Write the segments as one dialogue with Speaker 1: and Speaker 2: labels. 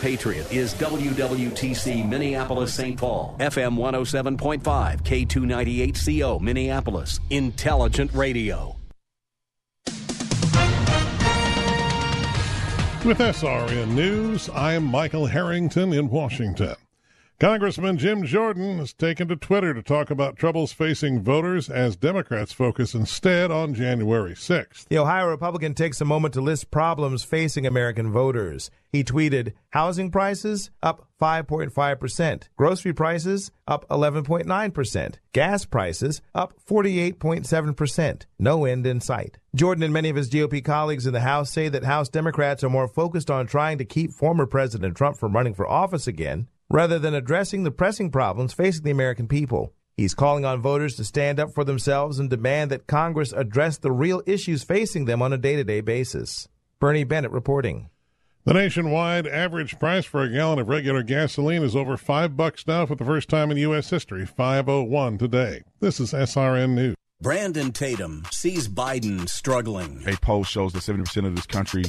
Speaker 1: Patriot is WWTC Minneapolis St. Paul, FM 107.5, K298CO Minneapolis, Intelligent Radio.
Speaker 2: With SRN News, I'm Michael Harrington in Washington. Congressman Jim Jordan has taken to Twitter to talk about troubles facing voters as Democrats focus instead on January 6th.
Speaker 3: The Ohio Republican takes a moment to list problems facing American voters. He tweeted, Housing prices up 5.5%, grocery prices up 11.9%, gas prices up 48.7%. No end in sight. Jordan and many of his GOP colleagues in the House say that House Democrats are more focused on trying to keep former President Trump from running for office again rather than addressing the pressing problems facing the American people. He's calling on voters to stand up for themselves and demand that Congress address the real issues facing them on a day to day basis. Bernie Bennett reporting.
Speaker 2: The nationwide average price for a gallon of regular gasoline is over five bucks now for the first time in U.S. history, 501 today. This is SRN News.
Speaker 1: Brandon Tatum sees Biden struggling.
Speaker 4: A poll shows that 70% of this country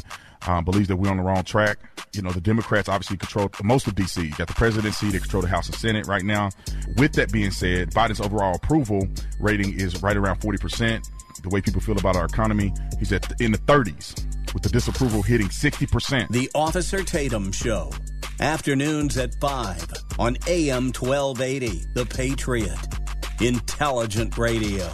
Speaker 4: um, believes that we're on the wrong track. You know, the Democrats obviously control most of D.C. You got the presidency, they control the House and Senate right now. With that being said, Biden's overall approval rating is right around 40%. The way people feel about our economy, he's at in the 30s, with the disapproval hitting 60%.
Speaker 1: The Officer Tatum Show. Afternoons at 5 on AM 1280, The Patriot. Intelligent Radio.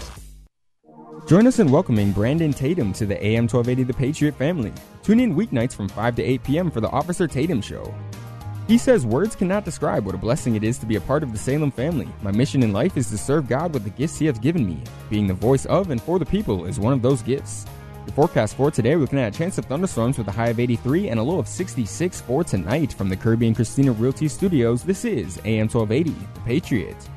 Speaker 5: Join us in welcoming Brandon Tatum to the AM 1280 The Patriot family. Tune in weeknights from 5 to 8 p.m. for the Officer Tatum Show. He says words cannot describe what a blessing it is to be a part of the Salem family. My mission in life is to serve God with the gifts He has given me. Being the voice of and for the people is one of those gifts. The forecast for today, we're looking at a chance of thunderstorms with a high of 83 and a low of 66 for tonight from the Kirby and Christina Realty Studios. This is AM 1280, The Patriot.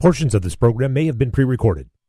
Speaker 6: Portions of this program may have been pre recorded.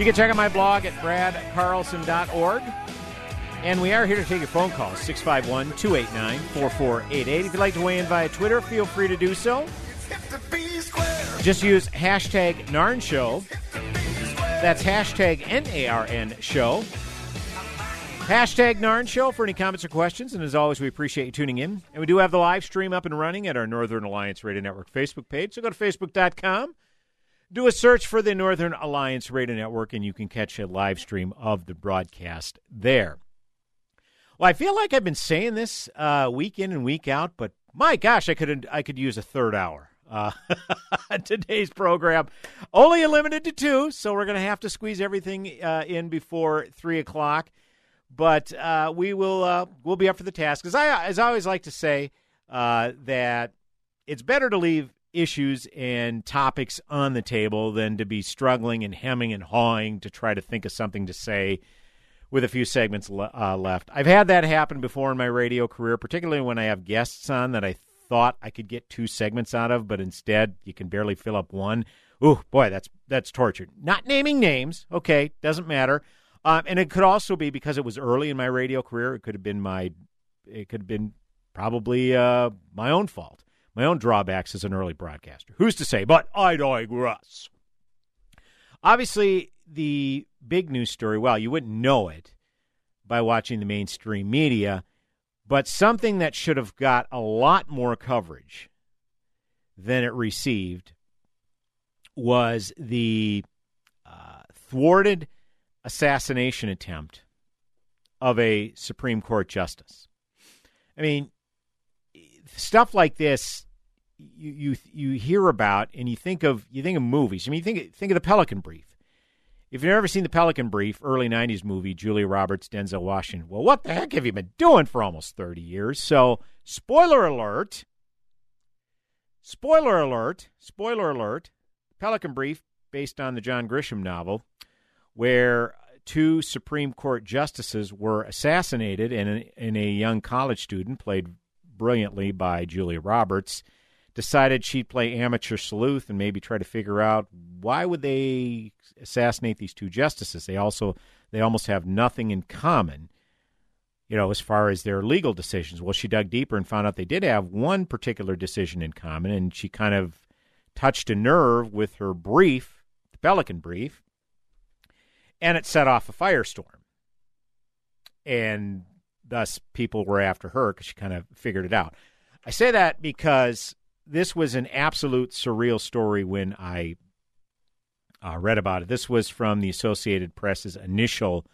Speaker 7: You can check out my blog at bradcarlson.org. And we are here to take your phone calls 651 289 4488. If you'd like to weigh in via Twitter, feel free to do so. Just use hashtag NARN Show. That's hashtag N A R N Show. Hashtag NARN Show for any comments or questions. And as always, we appreciate you tuning in. And we do have the live stream up and running at our Northern Alliance Radio Network Facebook page. So go to facebook.com do a search for the Northern Alliance Radio Network, and you can catch a live stream of the broadcast there. Well, I feel like I've been saying this uh, week in and week out, but my gosh, I could I could use a third hour. Uh, today's program only limited to two, so we're going to have to squeeze everything uh, in before three o'clock. But uh, we will uh, we'll be up for the task. As I as I always like to say uh, that it's better to leave issues and topics on the table than to be struggling and hemming and hawing to try to think of something to say with a few segments le- uh, left. I've had that happen before in my radio career, particularly when I have guests on that I thought I could get two segments out of, but instead you can barely fill up one. Ooh, boy, that's that's torture. Not naming names, okay, doesn't matter. Um, and it could also be because it was early in my radio career. It could have been my, it could have been probably uh, my own fault, my own drawbacks as an early broadcaster. Who's to say? But I digress. Obviously, the big news story, well, you wouldn't know it by watching the mainstream media, but something that should have got a lot more coverage than it received was the uh, thwarted assassination attempt of a Supreme Court justice. I mean, stuff like this you you you hear about and you think of you think of movies. I mean, you think think of the Pelican Brief. If you've never seen the Pelican Brief, early '90s movie, Julia Roberts, Denzel Washington. Well, what the heck have you been doing for almost 30 years? So, spoiler alert. Spoiler alert. Spoiler alert. Pelican Brief, based on the John Grisham novel, where two Supreme Court justices were assassinated, and and a young college student, played brilliantly by Julia Roberts, decided she'd play amateur sleuth and maybe try to figure out why would they assassinate these two justices. They also they almost have nothing in common, you know, as far as their legal decisions. Well, she dug deeper and found out they did have one particular decision in common, and she kind of touched a nerve with her brief, the Pelican brief, and it set off a firestorm. And thus, people were after her because she kind of figured it out. I say that because this was an absolute surreal story when I uh, read about it. This was from the Associated Press's initial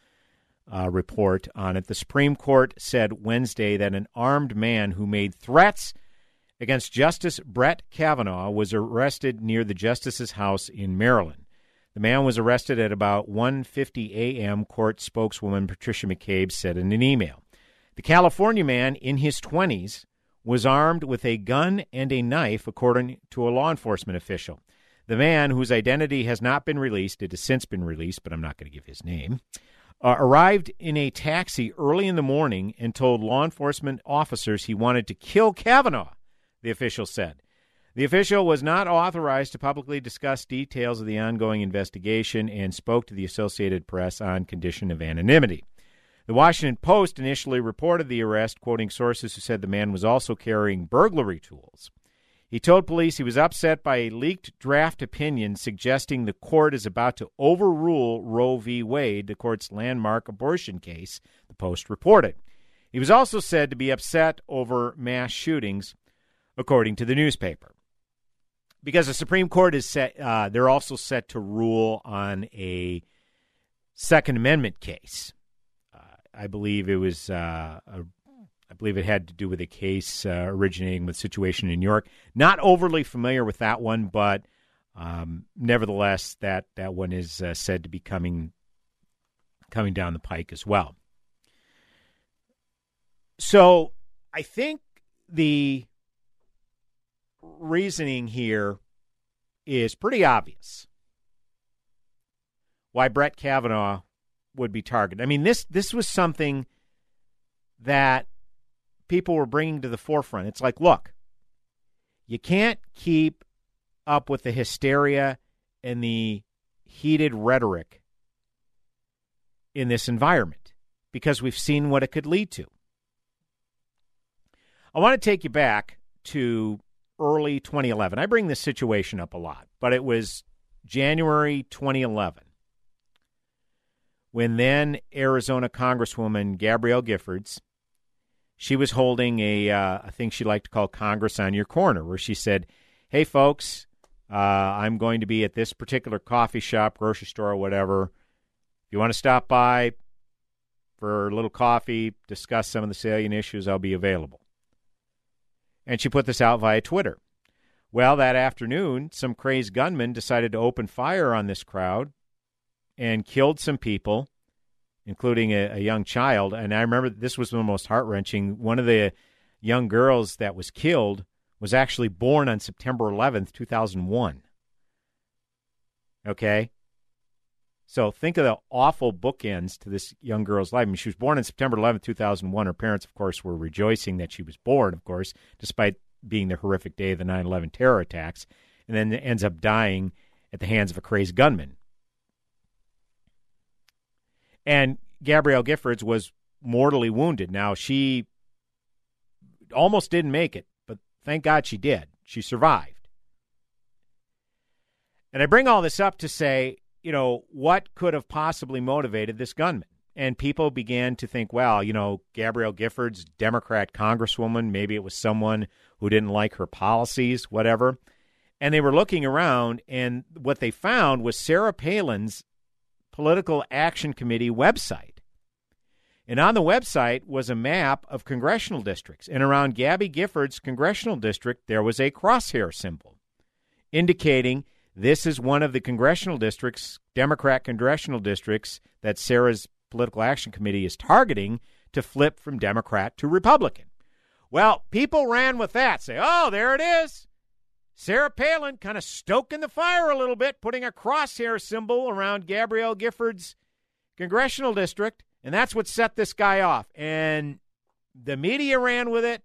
Speaker 7: uh, report on it. The Supreme Court said Wednesday that an armed man who made threats against Justice Brett Kavanaugh was arrested near the justice's house in Maryland. The man was arrested at about 1:50 a.m. Court spokeswoman Patricia McCabe said in an email. The California man in his 20s was armed with a gun and a knife, according to a law enforcement official. The man, whose identity has not been released, it has since been released, but I'm not going to give his name, uh, arrived in a taxi early in the morning and told law enforcement officers he wanted to kill Kavanaugh, the official said. The official was not authorized to publicly discuss details of the ongoing investigation and spoke to the Associated Press on condition of anonymity. The Washington Post initially reported the arrest, quoting sources who said the man was also carrying burglary tools. He told police he was upset by a leaked draft opinion suggesting the court is about to overrule Roe v. Wade, the court's landmark abortion case, the Post reported. He was also said to be upset over mass shootings, according to the newspaper. Because the Supreme Court is set, uh, they're also set to rule on a Second Amendment case. I believe it was uh, a I believe it had to do with a case uh, originating with situation in New York. Not overly familiar with that one, but um, nevertheless, that that one is uh, said to be coming coming down the pike as well. So I think the reasoning here is pretty obvious. Why Brett Kavanaugh would be targeted. I mean this this was something that people were bringing to the forefront. It's like, look, you can't keep up with the hysteria and the heated rhetoric in this environment because we've seen what it could lead to. I want to take you back to early 2011. I bring this situation up a lot, but it was January 2011 when then Arizona Congresswoman Gabrielle Giffords she was holding a, uh, a thing she liked to call Congress on Your Corner, where she said, Hey, folks, uh, I'm going to be at this particular coffee shop, grocery store, or whatever. If you want to stop by for a little coffee, discuss some of the salient issues, I'll be available. And she put this out via Twitter. Well, that afternoon, some crazed gunmen decided to open fire on this crowd and killed some people including a, a young child. And I remember this was the most heart wrenching. One of the young girls that was killed was actually born on September 11th, 2001. Okay? So think of the awful bookends to this young girl's life. I mean, she was born on September 11th, 2001. Her parents, of course, were rejoicing that she was born, of course, despite being the horrific day of the 9 11 terror attacks, and then ends up dying at the hands of a crazed gunman. And Gabrielle Giffords was mortally wounded. Now, she almost didn't make it, but thank God she did. She survived. And I bring all this up to say, you know, what could have possibly motivated this gunman? And people began to think, well, you know, Gabrielle Giffords, Democrat congresswoman, maybe it was someone who didn't like her policies, whatever. And they were looking around, and what they found was Sarah Palin's Political Action Committee website. And on the website was a map of congressional districts. And around Gabby Giffords' congressional district, there was a crosshair symbol indicating this is one of the congressional districts, Democrat congressional districts, that Sarah's Political Action Committee is targeting to flip from Democrat to Republican. Well, people ran with that, say, oh, there it is. Sarah Palin kind of stoking the fire a little bit, putting a crosshair symbol around Gabrielle Giffords' congressional district, and that's what set this guy off. And the media ran with it.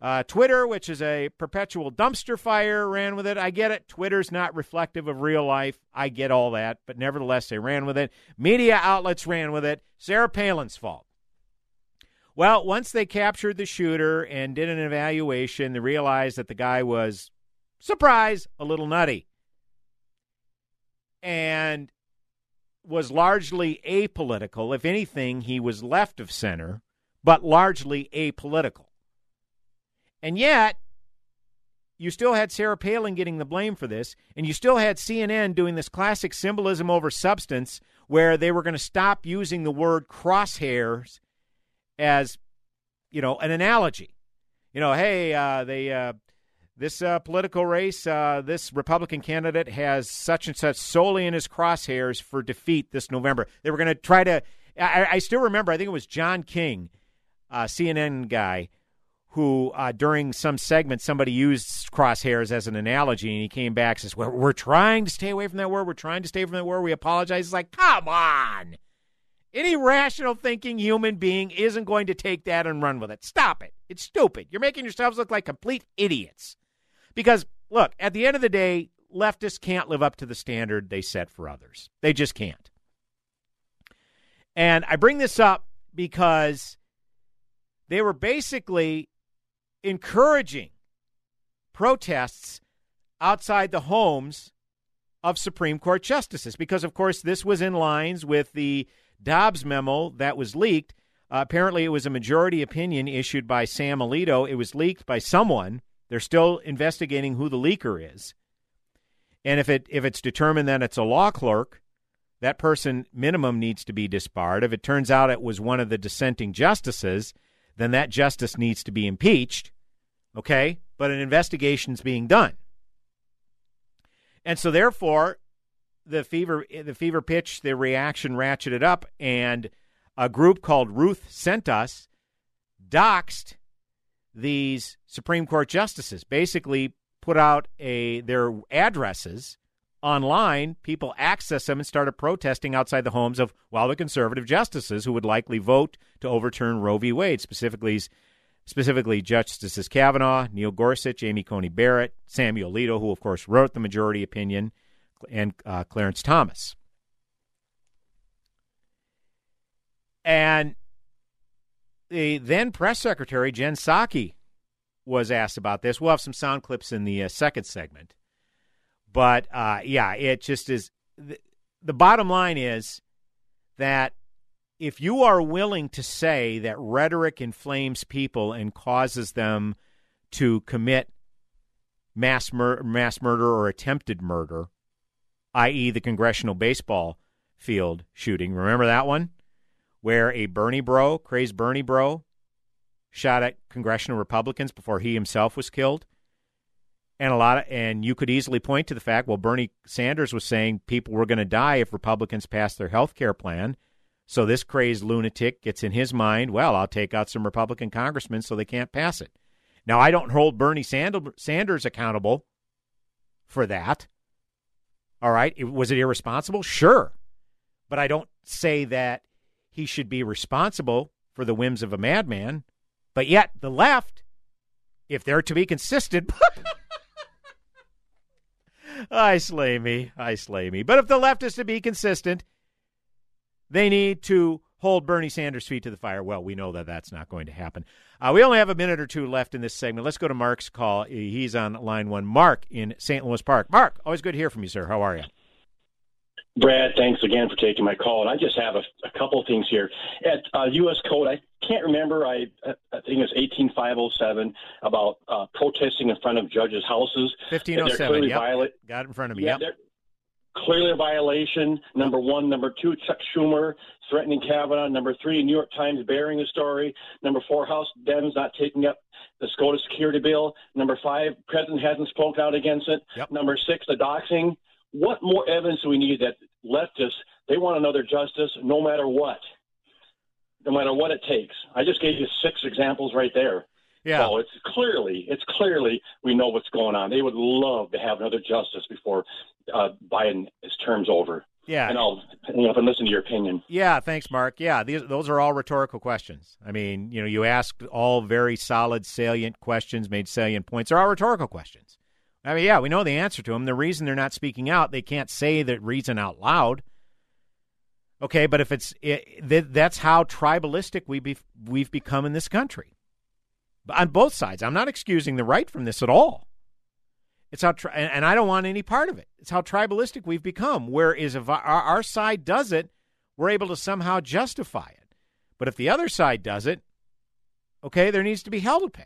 Speaker 7: Uh, Twitter, which is a perpetual dumpster fire, ran with it. I get it. Twitter's not reflective of real life. I get all that. But nevertheless, they ran with it. Media outlets ran with it. Sarah Palin's fault. Well, once they captured the shooter and did an evaluation, they realized that the guy was, surprise, a little nutty. And was largely apolitical. If anything, he was left of center, but largely apolitical. And yet, you still had Sarah Palin getting the blame for this, and you still had CNN doing this classic symbolism over substance where they were going to stop using the word crosshairs as, you know, an analogy. You know, hey, uh, they. Uh, this uh, political race, uh, this Republican candidate has such and such solely in his crosshairs for defeat this November. They were going to try to. I, I, still remember. I think it was John King, uh, CNN guy, who uh, during some segment somebody used crosshairs as an analogy, and he came back and says, "Well, we're trying to stay away from that word. We're trying to stay from that word. We apologize." It's like, come on. Any rational thinking human being isn't going to take that and run with it. Stop it. It's stupid. You're making yourselves look like complete idiots. Because, look, at the end of the day, leftists can't live up to the standard they set for others. They just can't. And I bring this up because they were basically encouraging protests outside the homes of Supreme Court justices because, of course, this was in lines with the Dobbs memo that was leaked. Uh, apparently, it was a majority opinion issued by Sam Alito. It was leaked by someone. They're still investigating who the leaker is. And if it if it's determined that it's a law clerk, that person minimum needs to be disbarred. If it turns out it was one of the dissenting justices, then that justice needs to be impeached. Okay? But an investigation's being done. And so therefore, the fever the fever pitch, the reaction ratcheted up, and a group called Ruth Sent Us doxed these Supreme Court justices, basically put out a their addresses online, people access them and started protesting outside the homes of, well, the conservative justices who would likely vote to overturn Roe v. Wade, specifically, specifically Justices Kavanaugh, Neil Gorsuch, Amy Coney Barrett, Samuel Alito, who, of course, wrote the majority opinion, and uh, Clarence Thomas. And the then press secretary, Jen Psaki, was asked about this. We'll have some sound clips in the uh, second segment. But uh, yeah, it just is. The, bottom line is that if you are willing to say that rhetoric inflames people and causes them to commit mass mur- mass murder or attempted murder, i.e., the congressional baseball field shooting, remember that one, where a Bernie bro, crazed Bernie bro, shot at congressional Republicans before he himself was killed. And a lot of and you could easily point to the fact well bernie sanders was saying people were going to die if republicans passed their health care plan. So this crazed lunatic gets in his mind well i'll take out some republican congressmen so they can't pass it. Now i don't hold bernie sanders accountable for that. All right? Was it irresponsible? Sure. But i don't say that he should be responsible for the whims of a madman but yet the left if they're to be consistent I slay me. I slay me. But if the left is to be consistent, they need to hold Bernie Sanders' feet to the fire. Well, we know that that's not going to happen. Uh, we only have a minute or two left in this segment. Let's go to Mark's call. He's on line one. Mark in St. Louis Park. Mark, always good to hear from you, sir. How are you?
Speaker 8: Brad, thanks again for taking my call. And I just have a, a couple of things here. At uh, U.S. Code, I can't remember, I, I think it's 18507 about uh, protesting in front of judges' houses.
Speaker 7: 1507, yep. Viola- Got it in front of me,
Speaker 8: yeah,
Speaker 7: yep.
Speaker 8: Clearly a violation. Number one. Number two, Chuck Schumer threatening Kavanaugh. Number three, New York Times bearing the story. Number four, House Dems not taking up the SCOTUS security bill. Number five, President hasn't spoken out against it.
Speaker 7: Yep.
Speaker 8: Number six, the doxing what more evidence do we need that leftists they want another justice no matter what, no matter what it takes? I just gave you six examples right there.
Speaker 7: Yeah.
Speaker 8: So it's clearly, it's clearly we know what's going on. They would love to have another justice before uh, Biden his term's over.
Speaker 7: Yeah.
Speaker 8: And I'll you know, and listen to your opinion.
Speaker 7: Yeah, thanks, Mark. Yeah, these, those are all rhetorical questions. I mean, you know, you asked all very solid, salient questions, made salient points. They're all rhetorical questions. I mean, yeah, we know the answer to them. The reason they're not speaking out, they can't say the reason out loud. Okay, but if it's it, that's how tribalistic we be, we've become in this country, on both sides. I'm not excusing the right from this at all. It's how, tri- and I don't want any part of it. It's how tribalistic we've become. Whereas if our, our side does it, we're able to somehow justify it. But if the other side does it, okay, there needs to be hell to pay.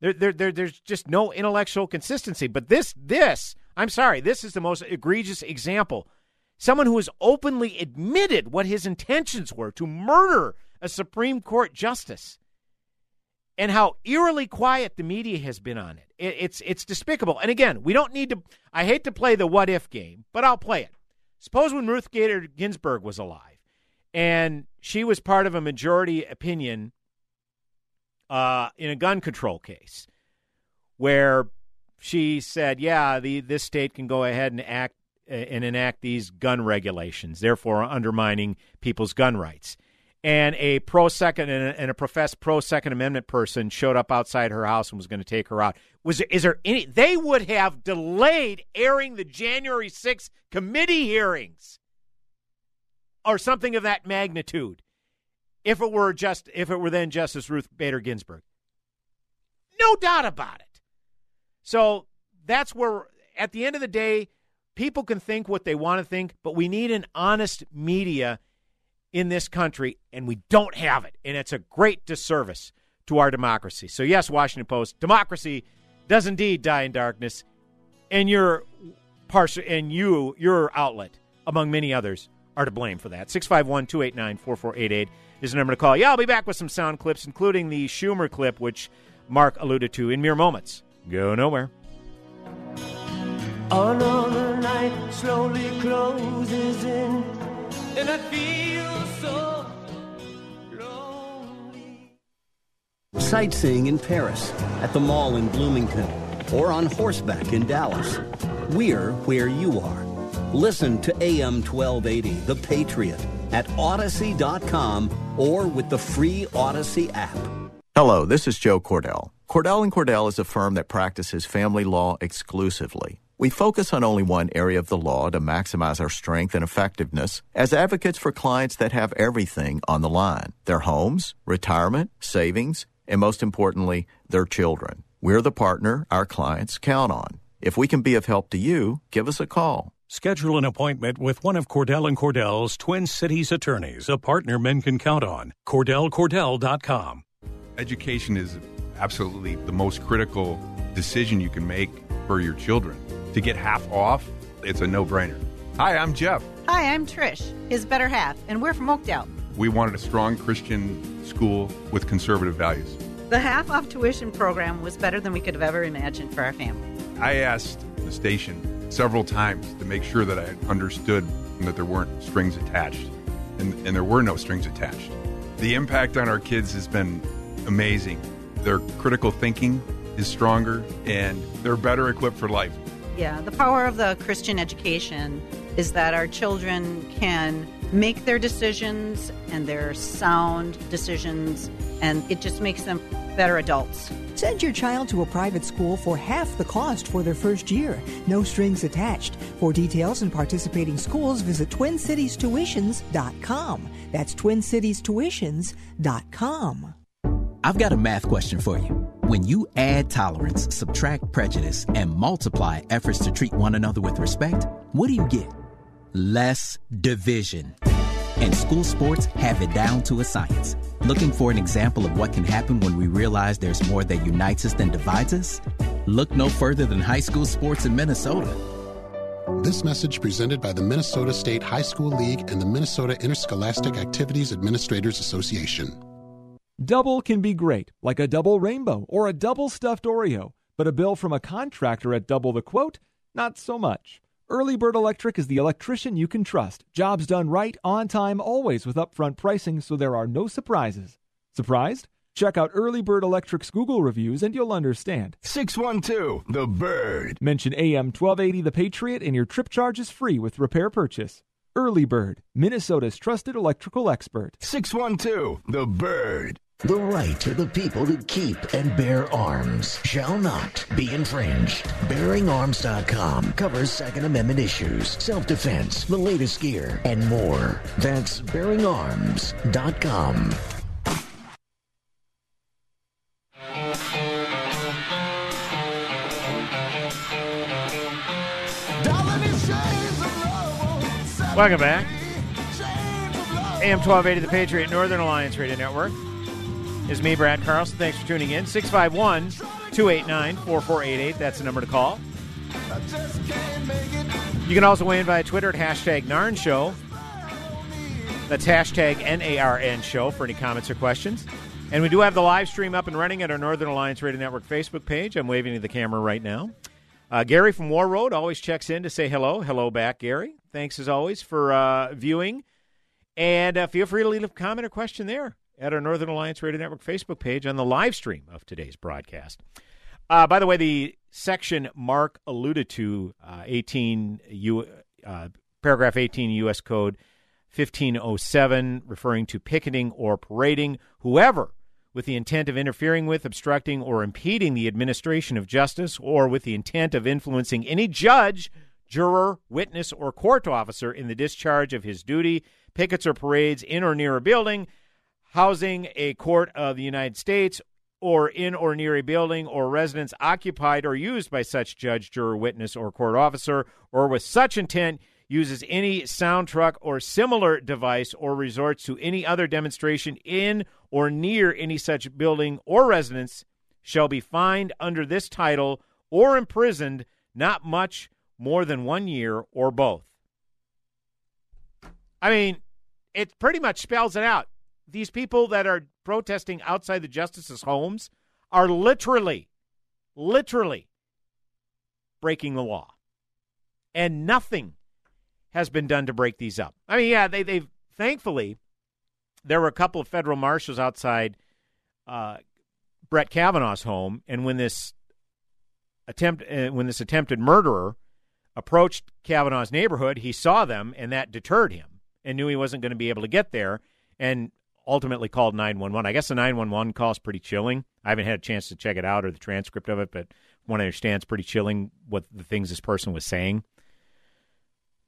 Speaker 7: There, there, there, there's just no intellectual consistency. But this, this, I'm sorry, this is the most egregious example. Someone who has openly admitted what his intentions were to murder a Supreme Court justice, and how eerily quiet the media has been on it. it. It's it's despicable. And again, we don't need to. I hate to play the what if game, but I'll play it. Suppose when Ruth Bader Ginsburg was alive, and she was part of a majority opinion uh, in a gun control case where she said, "Yeah, the this state can go ahead and act uh, and enact these gun regulations, therefore undermining people's gun rights." And a pro second and a, and a professed pro Second Amendment person showed up outside her house and was going to take her out. Was there, is there any? They would have delayed airing the January 6th committee hearings or something of that magnitude if it were just if it were then Justice Ruth Bader Ginsburg. No doubt about it. So that's where at the end of the day, people can think what they want to think, but we need an honest media in this country, and we don't have it. And it's a great disservice to our democracy. So yes, Washington Post, democracy does indeed die in darkness, and your partial and you, your outlet, among many others, are to blame for that. 651 289 4488 is the number to call. Yeah, I'll be back with some sound clips, including the Schumer clip, which Mark alluded to in mere moments. Go nowhere.
Speaker 9: Another night slowly closes in, and I feel so lonely.
Speaker 1: Sightseeing in Paris, at the mall in Bloomington, or on horseback in Dallas. We're where you are. Listen to AM 1280, The Patriot, at Audacy.com or with the free Audacy app.
Speaker 10: Hello, this is Joe Cordell. Cordell and Cordell is a firm that practices family law exclusively. We focus on only one area of the law to maximize our strength and effectiveness as advocates for clients that have everything on the line their homes, retirement, savings, and most importantly, their children. We're the partner our clients count on. If we can be of help to you, give us a call.
Speaker 11: Schedule an appointment with one of Cordell and Cordell's Twin Cities attorneys, a partner men can count on. CordellCordell.com.
Speaker 12: Education is absolutely the most critical decision you can make for your children. To get half off, it's a no brainer. Hi, I'm Jeff.
Speaker 13: Hi, I'm Trish, his better half, and we're from Oakdale.
Speaker 12: We wanted a strong Christian school with conservative values.
Speaker 13: The half off tuition program was better than we could have ever imagined for our family.
Speaker 12: I asked the station several times to make sure that I understood that there weren't strings attached, and, and there were no strings attached. The impact on our kids has been amazing. Their critical thinking is stronger, and they're better equipped for life.
Speaker 13: Yeah, the power of the Christian education is that our children can make their decisions and their sound decisions, and it just makes them better adults.
Speaker 14: Send your child to a private school for half the cost for their first year. No strings attached. For details and participating schools, visit TwinCitiesTuitions.com. That's TwinCitiesTuitions.com.
Speaker 15: I've got a math question for you. When you add tolerance, subtract prejudice, and multiply efforts to treat one another with respect, what do you get? Less division. And school sports have it down to a science. Looking for an example of what can happen when we realize there's more that unites us than divides us? Look no further than high school sports in Minnesota.
Speaker 16: This message presented by the Minnesota State High School League and the Minnesota Interscholastic Activities Administrators Association.
Speaker 17: Double can be great, like a double rainbow or a double stuffed Oreo, but a bill from a contractor at double the quote, not so much. Early Bird Electric is the electrician you can trust. Jobs done right, on time, always with upfront pricing, so there are no surprises. Surprised? Check out Early Bird Electric's Google reviews and you'll understand.
Speaker 18: 612 The Bird.
Speaker 17: Mention AM 1280 The Patriot and your trip charge is free with repair purchase. Early Bird, Minnesota's trusted electrical expert.
Speaker 18: 612 The Bird.
Speaker 19: The right of the people to keep and bear arms shall not be infringed. BearingArms.com covers Second Amendment issues, self-defense, the latest gear, and more. That's BearingArms.com.
Speaker 7: Welcome back. AM 1280, the Patriot Northern Alliance Radio Network. Is me, Brad Carlson. Thanks for tuning in. 651 289 4488. That's the number to call. You can also weigh in via Twitter at hashtag NARN Show. That's hashtag N-A-R-N Show for any comments or questions. And we do have the live stream up and running at our Northern Alliance Radio Network Facebook page. I'm waving to the camera right now. Uh, Gary from Warroad always checks in to say hello. Hello back, Gary. Thanks as always for uh, viewing. And uh, feel free to leave a comment or question there at our Northern Alliance Radio Network Facebook page on the live stream of today's broadcast. Uh, by the way, the section Mark alluded to, uh, 18 U, uh, paragraph 18 U.S. Code 1507, referring to picketing or parading whoever with the intent of interfering with, obstructing, or impeding the administration of justice, or with the intent of influencing any judge, juror, witness, or court officer in the discharge of his duty, pickets or parades in or near a building housing a court of the United States or in or near a building or residence occupied or used by such judge, juror, witness, or court officer, or with such intent uses any sound truck or similar device or resorts to any other demonstration in or near any such building or residence shall be fined under this title or imprisoned not much more than one year or both. I mean, it pretty much spells it out these people that are protesting outside the justices' homes are literally, literally breaking the law. And nothing has been done to break these up. I mean, yeah, they, they've thankfully, there were a couple of federal marshals outside uh, Brett Kavanaugh's home, and when this attempt, uh, when this attempted murderer approached Kavanaugh's neighborhood, he saw them, and that deterred him, and knew he wasn't going to be able to get there. And ultimately called 911. I guess the 911 call is pretty chilling. I haven't had a chance to check it out or the transcript of it, but from what I understand, it's pretty chilling what the things this person was saying.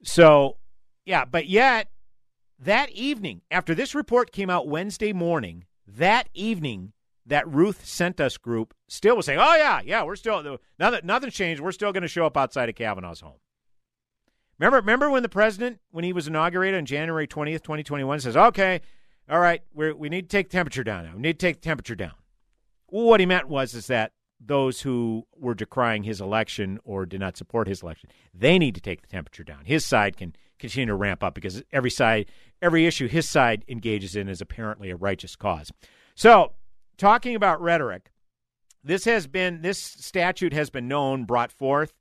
Speaker 7: So, yeah, but yet that evening, after this report came out Wednesday morning, that evening, that Ruth sent us group still was saying, "Oh yeah, yeah, we're still nothing, nothing's changed. We're still going to show up outside of Kavanaugh's home." Remember, remember when the president, when he was inaugurated on January twentieth, twenty twenty one, says, "Okay, all right, we need to take temperature down now. We need to take temperature down. What he meant was is that those who were decrying his election or did not support his election, they need to take the temperature down. His side can continue to ramp up because every side, every issue his side engages in is apparently a righteous cause. So, talking about rhetoric, this has been this statute has been known, brought forth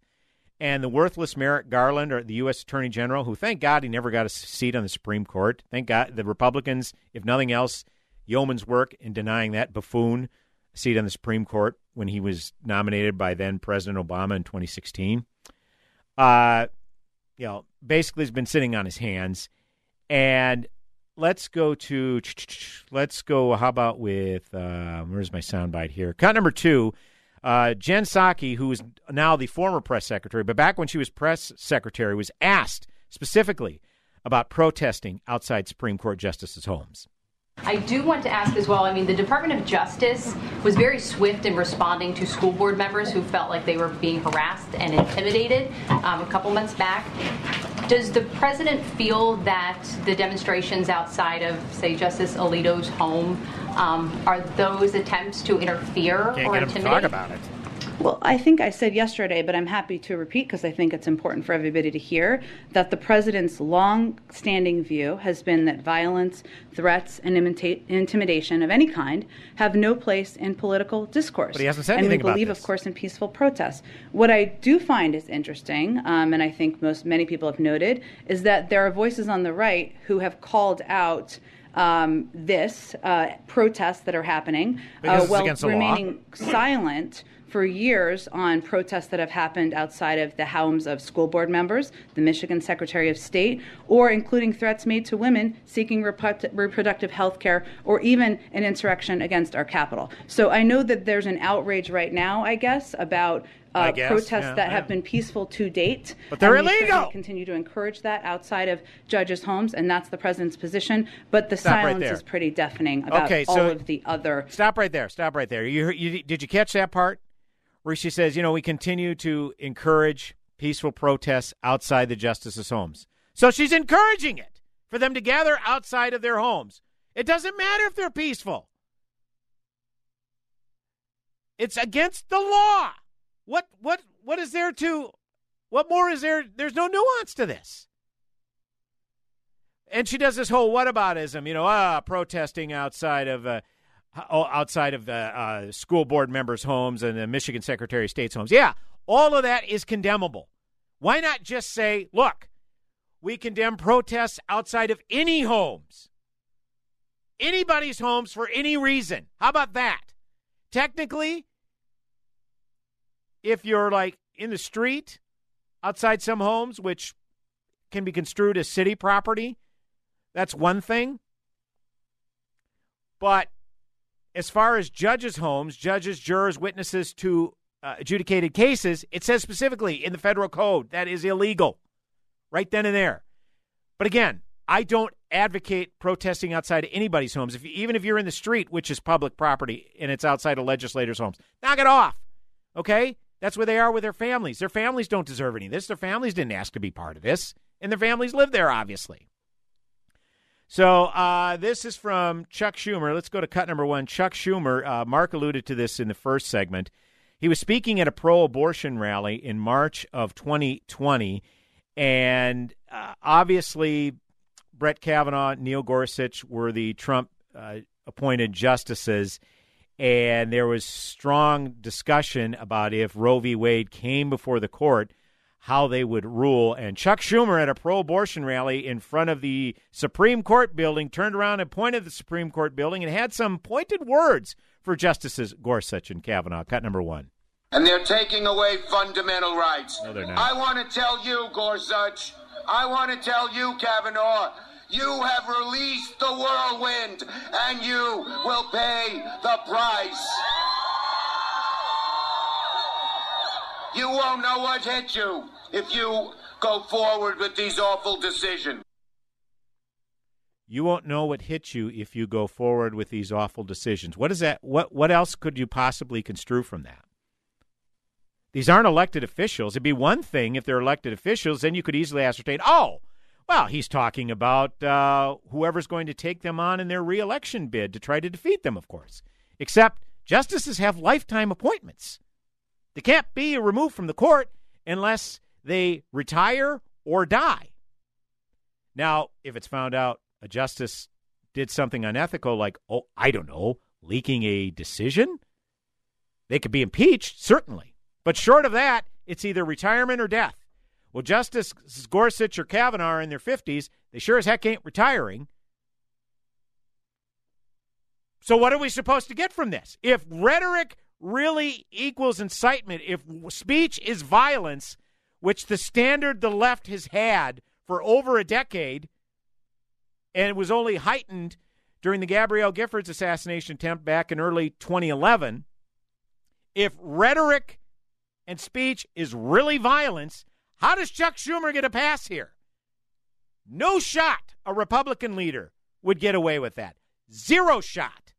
Speaker 7: and the worthless Merrick Garland, or the U.S. Attorney General, who thank God he never got a seat on the Supreme Court. Thank God the Republicans, if nothing else, yeoman's work in denying that buffoon a seat on the Supreme Court when he was nominated by then President Obama in 2016. Uh, you know, basically has been sitting on his hands. And let's go to let's go. How about with uh, where's my soundbite here? Cut number two. Uh, Jen Psaki, who is now the former press secretary, but back when she was press secretary, was asked specifically about protesting outside Supreme Court justices' homes.
Speaker 20: I do want to ask as well. I mean, the Department of Justice was very swift in responding to school board members who felt like they were being harassed and intimidated um, a couple months back. Does the president feel that the demonstrations outside of, say, Justice Alito's home um, are those attempts to interfere
Speaker 7: Can't
Speaker 20: or
Speaker 7: get him to
Speaker 20: intimidate?
Speaker 7: talk about it.
Speaker 21: Well, I think I said yesterday, but I'm happy to repeat because I think it's important for everybody to hear that the president's long standing view has been that violence, threats, and imita- intimidation of any kind have no place in political discourse.
Speaker 7: But he hasn't said
Speaker 21: and
Speaker 7: anything
Speaker 21: we
Speaker 7: about
Speaker 21: believe,
Speaker 7: this.
Speaker 21: of course, in peaceful protests. What I do find is interesting, um, and I think most many people have noted, is that there are voices on the right who have called out. Um, this uh, protests that are happening, uh, while
Speaker 7: against the law.
Speaker 21: remaining silent for years on protests that have happened outside of the homes of school board members, the Michigan Secretary of State, or including threats made to women seeking reprodu- reproductive health care, or even an insurrection against our Capitol. So I know that there's an outrage right now, I guess, about. Uh,
Speaker 7: guess,
Speaker 21: protests
Speaker 7: yeah,
Speaker 21: that
Speaker 7: yeah.
Speaker 21: have been peaceful to date,
Speaker 7: But they're
Speaker 21: and
Speaker 7: illegal!
Speaker 21: Continue to encourage that outside of judges' homes, and that's the president's position. But the
Speaker 7: Stop right
Speaker 21: silence
Speaker 7: there.
Speaker 21: is pretty deafening about
Speaker 7: Okay,
Speaker 21: all
Speaker 7: so-
Speaker 21: of the other
Speaker 7: Stop right there. Stop right there. You, you did you catch that part where she says, you know, we continue to encourage peaceful protests outside the justices' homes. So she's encouraging it for them to gather outside of their homes. It doesn't matter if they're peaceful. It's against the law. What what what is there to what more is there? There's no nuance to this. And she does this whole whataboutism, you know, ah, protesting outside of uh, outside of uh, uh, school board members' homes and the Michigan Secretary of State's homes. Yeah, all of that is condemnable. Why not just say, look, we condemn protests outside of any homes, anybody's homes for any reason? How about that? Technically, if you're like in the street outside some homes, which can be construed as city property, that's one thing. But as far as judges' homes, judges, jurors, witnesses to uh, adjudicated cases, it says specifically in the federal code that is illegal right then and there. But again, I don't advocate protesting outside anybody's homes. If even if you're in the street, which is public property, and it's outside of legislators' homes, knock it off. Okay, that's where they are with their families. Their families don't deserve any of this. Their families didn't ask to be part of this, and their families live there, obviously. So uh, this is from Chuck Schumer. Let's go to cut number one. Chuck Schumer. Uh, Mark alluded to this in the first segment. He was speaking at a pro-abortion rally in March of 2020, and uh, obviously Brett Kavanaugh, Neil Gorsuch were the Trump uh, appointed justices, and there was strong discussion about if Roe v. Wade came before the court, how they would rule. And Chuck Schumer at a pro-abortion rally in front of the Supreme Court building turned around and pointed at the Supreme Court building and had some pointed words for Justices Gorsuch and Kavanaugh. Cut number one.
Speaker 22: And they're taking away fundamental rights.
Speaker 7: No, they're not.
Speaker 22: I want to tell you, Gorsuch, I want to tell you, Kavanaugh, you have released the whirlwind, and you will pay the price. You won't know what hit you if you go forward with these awful decisions.
Speaker 7: You won't know what hit you if you go forward with these awful decisions. What is that? What what else could you possibly construe from that? These aren't elected officials. It'd be one thing if they're elected officials, then you could easily ascertain, oh, well, he's talking about uh, whoever's going to take them on in their reelection bid to try to defeat them, of course. Except justices have lifetime appointments. They can't be removed from the court unless they retire or die. Now, if it's found out a justice did something unethical, like, oh, I don't know, leaking a decision, they could be impeached, certainly. But short of that, it's either retirement or death. Well, Justice Gorsuch or Kavanaugh are in their 50s. They sure as heck ain't retiring. So, what are we supposed to get from this? If rhetoric really equals incitement, if speech is violence, which the standard the left has had for over a decade, and it was only heightened during the Gabrielle Giffords assassination attempt back in early 2011, if rhetoric and speech is really violence, how does Chuck Schumer get a pass here? No shot a Republican leader would get away with that. Zero shot.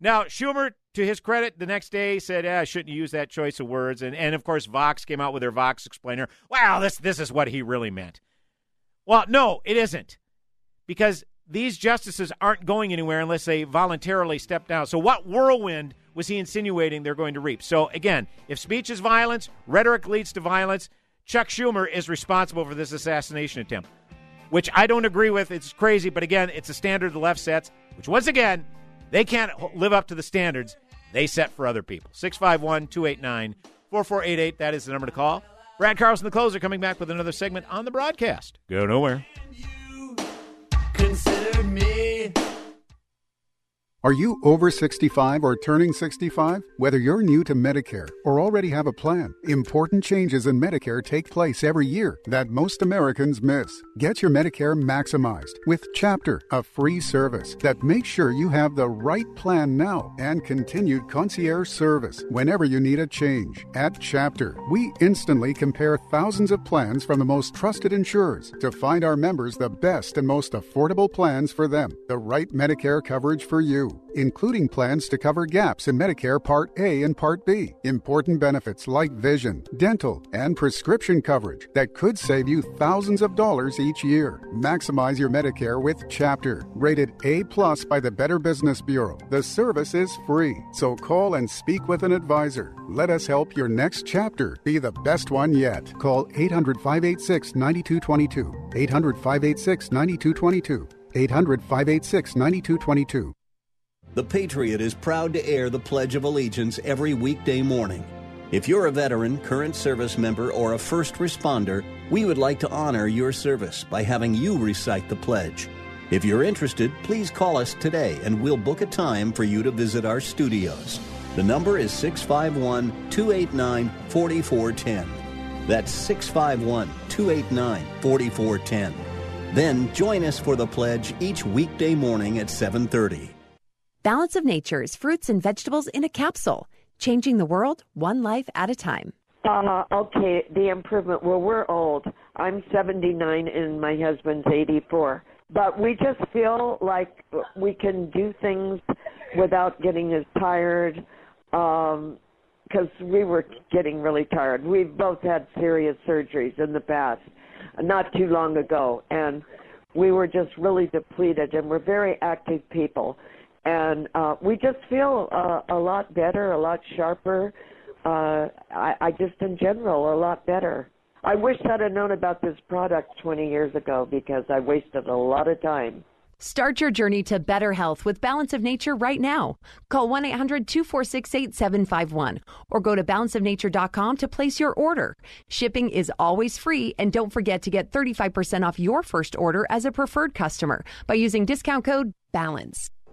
Speaker 7: Now, Schumer, to his credit, the next day said, eh, I shouldn't use that choice of words. And, and of course, Vox came out with their Vox explainer. Wow, this, this is what he really meant. Well, no, it isn't. Because these justices aren't going anywhere unless they voluntarily step down. So, what whirlwind was he insinuating they're going to reap? So, again, if speech is violence, rhetoric leads to violence, Chuck Schumer is responsible for this assassination attempt, which I don't agree with. It's crazy, but again, it's a standard the left sets, which once again, they can't live up to the standards they set for other people. 651 289 4488. That is the number to call. Brad Carlson, the closer, coming back with another segment on the broadcast. Go nowhere.
Speaker 23: Are you over 65 or turning 65? Whether you're new to Medicare or already have a plan, important changes in Medicare take place every year that most Americans miss. Get your Medicare maximized with Chapter, a free service that makes sure you have the right plan now and continued concierge service whenever you need a change. At Chapter, we instantly compare thousands of plans from the most trusted insurers to find our members the best and most affordable plans for them, the right Medicare coverage for you including plans to cover gaps in Medicare Part A and Part B, important benefits like vision, dental, and prescription coverage that could save you thousands of dollars each year. Maximize your Medicare with Chapter, rated A plus by the Better Business Bureau. The service is free, so call and speak with an advisor. Let us help your next chapter be the best one yet. Call 800 586 9222. 800 586 9222. 800 586 9222.
Speaker 1: The Patriot is proud to air the Pledge of Allegiance every weekday morning. If you're a veteran, current service member, or a first responder, we would like to honor your service by having you recite the pledge. If you're interested, please call us today and we'll book a time for you to visit our studios. The number is 651 289 4410. That's 651 289 4410. Then join us for the pledge each weekday morning at 730.
Speaker 24: Balance of Nature's fruits and vegetables in a capsule, changing the world one life at a time.
Speaker 25: Uh, okay, the improvement. Well, we're old. I'm 79 and my husband's 84. But we just feel like we can do things without getting as tired because um, we were getting really tired. We've both had serious surgeries in the past, not too long ago, and we were just really depleted, and we're very active people and uh, we just feel uh, a lot better, a lot sharper. Uh, I, I just, in general, a lot better. I wish I'd have known about this product 20 years ago because I wasted a lot of time.
Speaker 24: Start your journey to better health with Balance of Nature right now. Call 1 800 246 8751 or go to balanceofnature.com to place your order. Shipping is always free, and don't forget to get 35% off your first order as a preferred customer by using discount code BALANCE.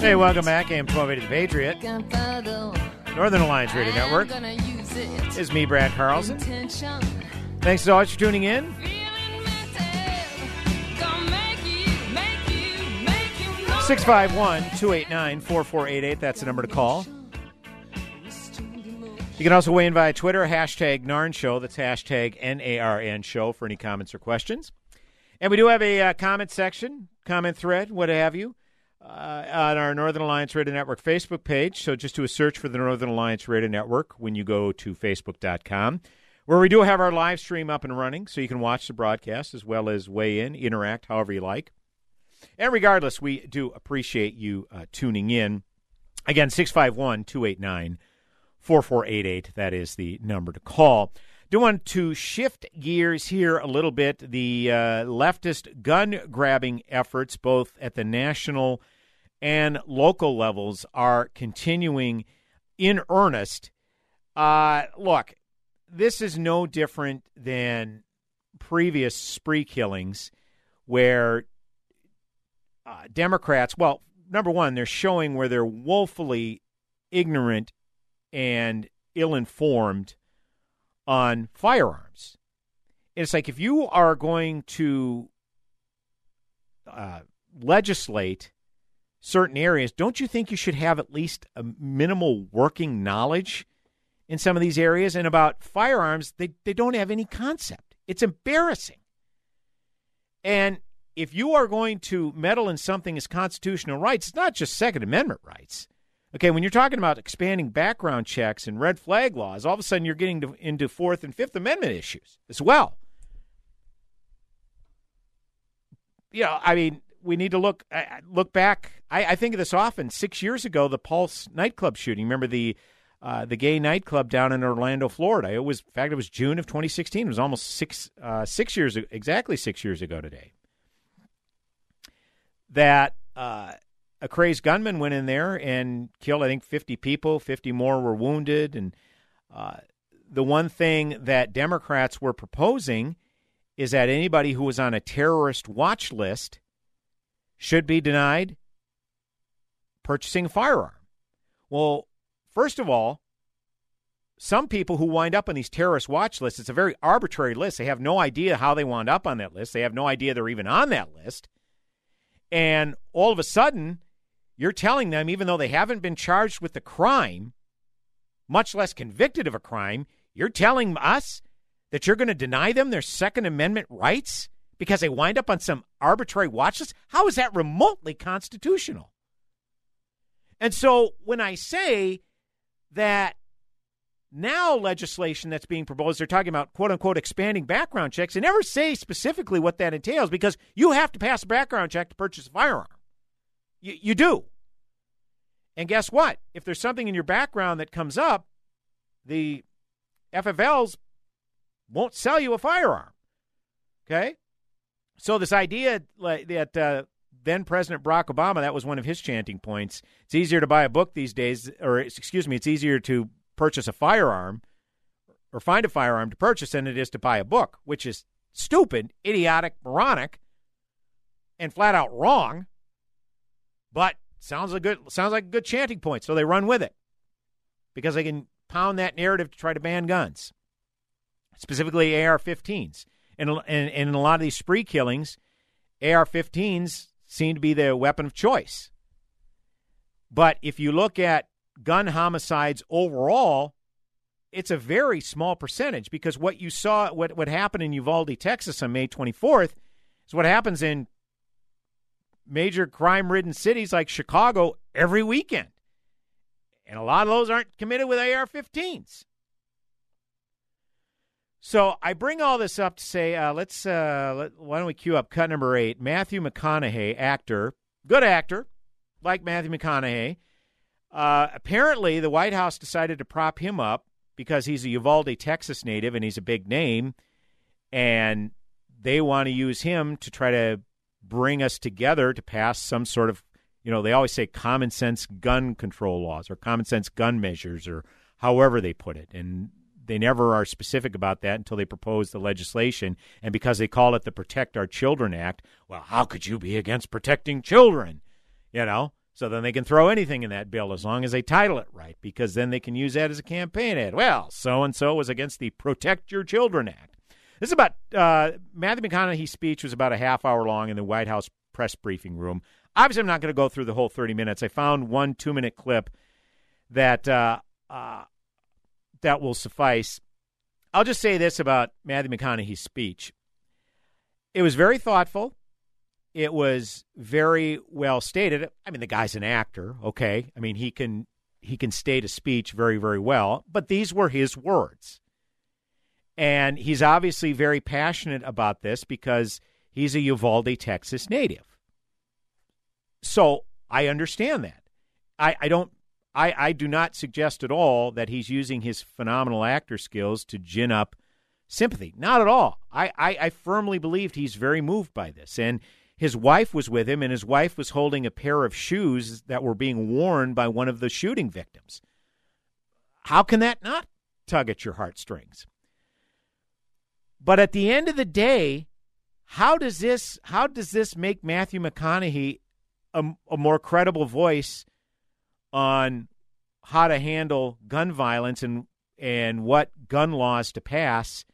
Speaker 7: Hey, welcome back. Am 1280 The Patriot. Northern Alliance Radio Network. Is me, Brad Carlson. Thanks so much for tuning in. Six five one two eight nine four four eight eight. That's the number to call. You can also weigh in via Twitter, hashtag NARN Show. That's hashtag N A R N Show for any comments or questions. And we do have a uh, comment section, comment thread, what have you, uh, on our Northern Alliance Radio Network Facebook page. So just do a search for the Northern Alliance Radio Network when you go to facebook.com, where we do have our live stream up and running, so you can watch the broadcast as well as weigh in, interact however you like. And regardless, we do appreciate you uh, tuning in. Again, 651 289 4488. That is the number to call do want to shift gears here a little bit. The uh, leftist gun grabbing efforts, both at the national and local levels are continuing in earnest. Uh, look, this is no different than previous spree killings where uh, Democrats, well, number one, they're showing where they're woefully ignorant and ill informed on firearms. It's like if you are going to uh, legislate certain areas, don't you think you should have at least a minimal working knowledge in some of these areas? And about firearms, they, they don't have any concept. It's embarrassing. And if you are going to meddle in something as constitutional rights, it's not just Second Amendment rights. Okay, when you're talking about expanding background checks and red flag laws, all of a sudden you're getting to, into Fourth and Fifth Amendment issues as well. You know, I mean, we need to look uh, look back. I, I, think of this often. Six years ago, the Pulse nightclub shooting. Remember the uh, the gay nightclub down in Orlando, Florida. It was, in fact, it was June of 2016. It was almost six uh, six years exactly six years ago today. That uh, a crazed gunman went in there and killed, I think, 50 people. 50 more were wounded. And uh, the one thing that Democrats were proposing is that anybody who was on a terrorist watch list should be denied purchasing a firearm. Well, first of all, some people who wind up on these terrorist watch lists, it's a very arbitrary list. They have no idea how they wound up on that list. They have no idea they're even on that list. And all of a sudden, you're telling them, even though they haven't been charged with the crime, much less convicted of a crime, you're telling us that you're going to deny them their Second Amendment rights because they wind up on some arbitrary watch list? How is that remotely constitutional? And so when I say that now legislation that's being proposed, they're talking about quote unquote expanding background checks. They never say specifically what that entails because you have to pass a background check to purchase a firearm. You, you do. And guess what? If there's something in your background that comes up, the FFLs won't sell you a firearm. Okay? So, this idea that uh, then President Barack Obama, that was one of his chanting points. It's easier to buy a book these days, or excuse me, it's easier to purchase a firearm or find a firearm to purchase than it is to buy a book, which is stupid, idiotic, moronic, and flat out wrong. But sounds like good sounds like a good chanting point, so they run with it because they can pound that narrative to try to ban guns, specifically AR-15s. And, and, and in a lot of these spree killings, AR-15s seem to be the weapon of choice. But if you look at gun homicides overall, it's a very small percentage because what you saw, what, what happened in Uvalde, Texas on May 24th is what happens in major crime ridden cities like Chicago every weekend. And a lot of those aren't committed with AR 15s. So I bring all this up to say, uh, let's uh, let, why don't we cue up cut number eight? Matthew McConaughey, actor, good actor, like Matthew McConaughey. Uh, apparently, the White House decided to prop him up because he's a Uvalde, Texas native, and he's a big name, and they want to use him to try to bring us together to pass some sort of, you know, they always say common sense gun control laws or common sense gun measures or however they put it. And they never are specific about that until they propose the legislation. And because they call it the Protect Our Children Act, well, how could you be against protecting children? You know? So then they can throw anything in that bill as long as they title it right, because then they can use that as a campaign ad. Well, so and so was against the Protect Your Children Act. This is about uh, Matthew McConaughey's speech was about a half hour long in the White House press briefing room. Obviously, I'm not going to go through the whole 30 minutes. I found one two minute clip that uh, uh, that will suffice. I'll just say this about Matthew McConaughey's speech. It was very thoughtful. It was very well stated. I mean, the guy's an actor, okay? I mean, he can he can state a speech very, very well, but these were his words. And he's obviously very passionate about this because he's a Uvalde, Texas native. So I understand that. I, I don't I, I do not suggest at all that he's using his phenomenal actor skills to gin up sympathy. Not at all. I, I, I firmly believed he's very moved by this. And his wife was with him, and his wife was holding a pair of shoes that were being worn by one of the shooting victims. How can that not tug at your heartstrings? But at the end of the day, how does this how does this make Matthew McConaughey a, a more credible voice on how to handle gun violence and and what gun laws to pass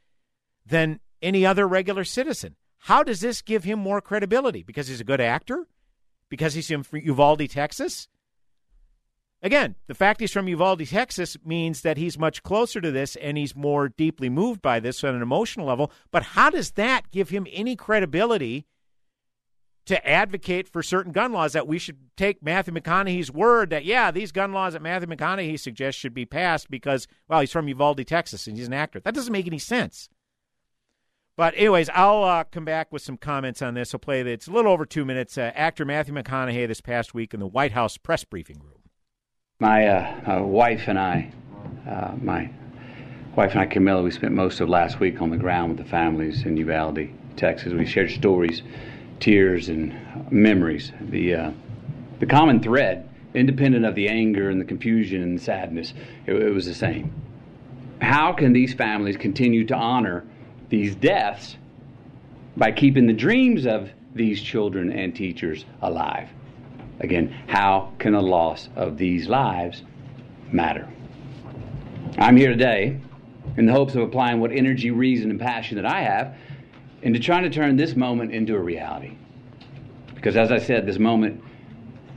Speaker 7: than any other regular citizen? How does this give him more credibility? Because he's a good actor? Because he's from Uvalde, Texas? Again, the fact he's from Uvalde, Texas means that he's much closer to this and he's more deeply moved by this on an emotional level. But how does that give him any credibility to advocate for certain gun laws that we should take Matthew McConaughey's word that, yeah, these gun laws that Matthew McConaughey suggests should be passed because, well, he's from Uvalde, Texas, and he's an actor? That doesn't make any sense. But anyways, I'll uh, come back with some comments on this. I'll play that. It's a little over two minutes. Uh, actor Matthew McConaughey this past week in the White House press briefing room.
Speaker 26: My uh, wife and I, uh, my wife and I, Camila, we spent most of last week on the ground with the families in Uvalde, Texas. We shared stories, tears, and memories. The uh, the common thread, independent of the anger and the confusion and the sadness, it, it was the same. How can these families continue to honor these deaths by keeping the dreams of these children and teachers alive? Again, how can the loss of these lives matter? I'm here today in the hopes of applying what energy, reason, and passion that I have into trying to turn this moment into a reality. Because as I said, this moment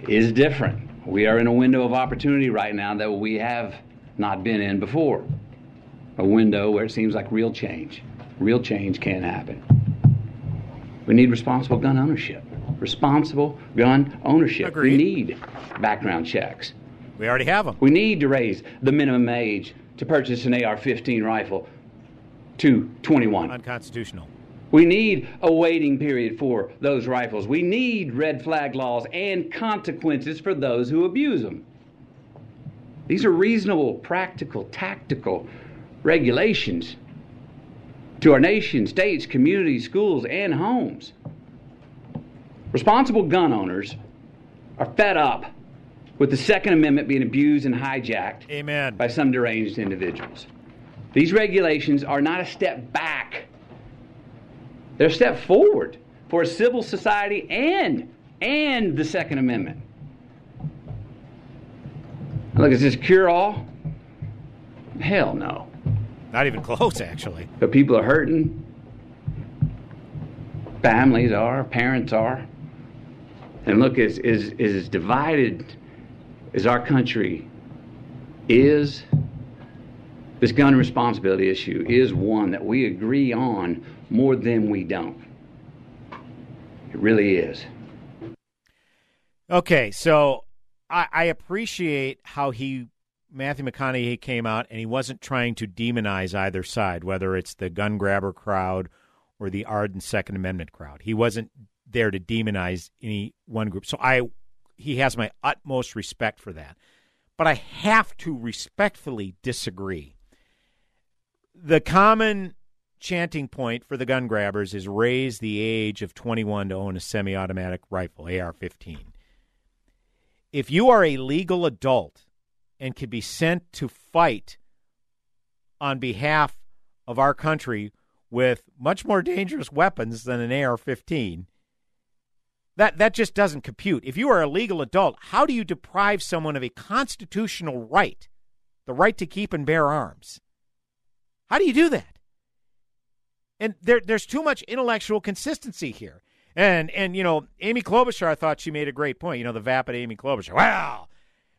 Speaker 26: is different. We are in a window of opportunity right now that we have not been in before. A window where it seems like real change. Real change can happen. We need responsible gun ownership responsible gun ownership.
Speaker 7: Agreed.
Speaker 26: We need background checks.
Speaker 7: We already have them.
Speaker 26: We need to raise the minimum age to purchase an AR 15 rifle to 21.
Speaker 7: Unconstitutional.
Speaker 26: We need a waiting period for those rifles. We need red flag laws and consequences for those who abuse them. These are reasonable, practical, tactical regulations to our nation, states, communities, schools, and homes. Responsible gun owners are fed up with the Second Amendment being abused and hijacked
Speaker 7: Amen.
Speaker 26: by some deranged individuals. These regulations are not a step back, they're a step forward for a civil society and, and the Second Amendment. Look, is this cure all? Hell no.
Speaker 7: Not even close, actually.
Speaker 26: But people are hurting. Families are, parents are. And look, as, as, as divided as our country is, this gun responsibility issue is one that we agree on more than we don't. It really is.
Speaker 7: Okay, so I, I appreciate how he Matthew McConaughey came out and he wasn't trying to demonize either side, whether it's the gun grabber crowd or the ardent Second Amendment crowd. He wasn't there to demonize any one group. So I he has my utmost respect for that. But I have to respectfully disagree. The common chanting point for the gun grabbers is raise the age of 21 to own a semi automatic rifle, AR 15. If you are a legal adult and can be sent to fight on behalf of our country with much more dangerous weapons than an AR 15, that that just doesn't compute. If you are a legal adult, how do you deprive someone of a constitutional right, the right to keep and bear arms? How do you do that? And there, there's too much intellectual consistency here. And and you know, Amy Klobuchar, thought she made a great point. You know, the vapid Amy Klobuchar. Wow,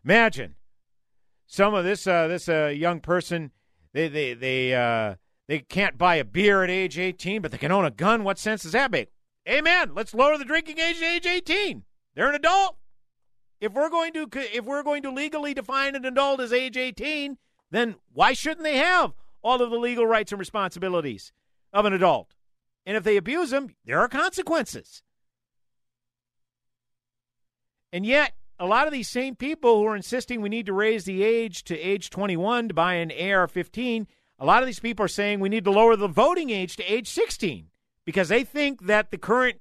Speaker 7: imagine some of this uh, this uh, young person. They they they uh, they can't buy a beer at age 18, but they can own a gun. What sense does that make? Amen. Let's lower the drinking age to age 18. They're an adult. If we're going to if we're going to legally define an adult as age 18, then why shouldn't they have all of the legal rights and responsibilities of an adult? And if they abuse them, there are consequences. And yet, a lot of these same people who are insisting we need to raise the age to age 21 to buy an AR 15, a lot of these people are saying we need to lower the voting age to age 16 because they think that the current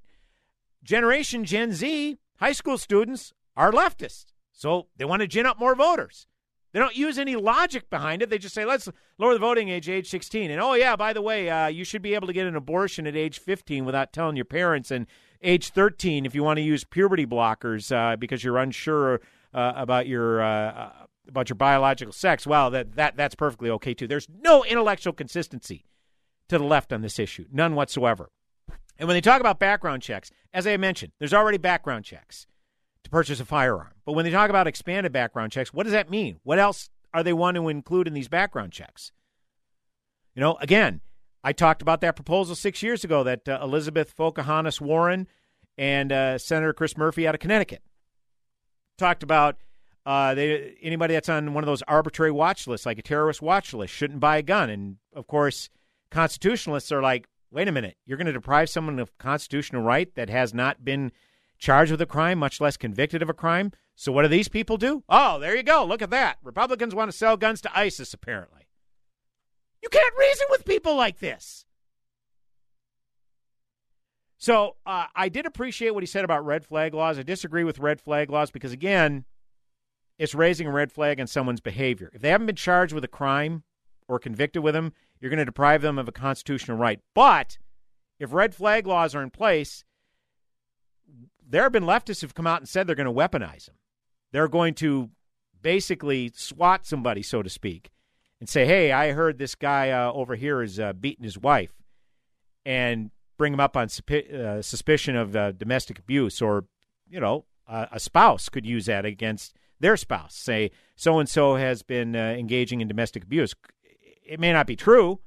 Speaker 7: Generation Gen Z, high school students, are leftists. So they want to gin up more voters. They don't use any logic behind it. They just say, let's lower the voting age age 16. And oh, yeah, by the way, uh, you should be able to get an abortion at age 15 without telling your parents. And age 13 if you want to use puberty blockers uh, because you're unsure uh, about your. Uh, about your biological sex, well, that, that that's perfectly okay too. There's no intellectual consistency to the left on this issue, none whatsoever. And when they talk about background checks, as I mentioned, there's already background checks to purchase a firearm. But when they talk about expanded background checks, what does that mean? What else are they wanting to include in these background checks? You know, again, I talked about that proposal six years ago that uh, Elizabeth Pocahontas Warren and uh, Senator Chris Murphy out of Connecticut talked about. Uh, they, anybody that's on one of those arbitrary watch lists, like a terrorist watch list, shouldn't buy a gun. And of course, constitutionalists are like, wait a minute, you're going to deprive someone of constitutional right that has not been charged with a crime, much less convicted of a crime. So what do these people do? Oh, there you go. Look at that. Republicans want to sell guns to ISIS, apparently. You can't reason with people like this. So uh, I did appreciate what he said about red flag laws. I disagree with red flag laws because, again, it's raising a red flag on someone's behavior. If they haven't been charged with a crime or convicted with them, you're going to deprive them of a constitutional right. But if red flag laws are in place, there have been leftists who've come out and said they're going to weaponize them. They're going to basically swat somebody, so to speak, and say, "Hey, I heard this guy uh, over here is uh, beating his wife," and bring him up on uh, suspicion of uh, domestic abuse, or you know, a spouse could use that against their spouse. Say, so and so has been uh, engaging in domestic abuse. It may not be true,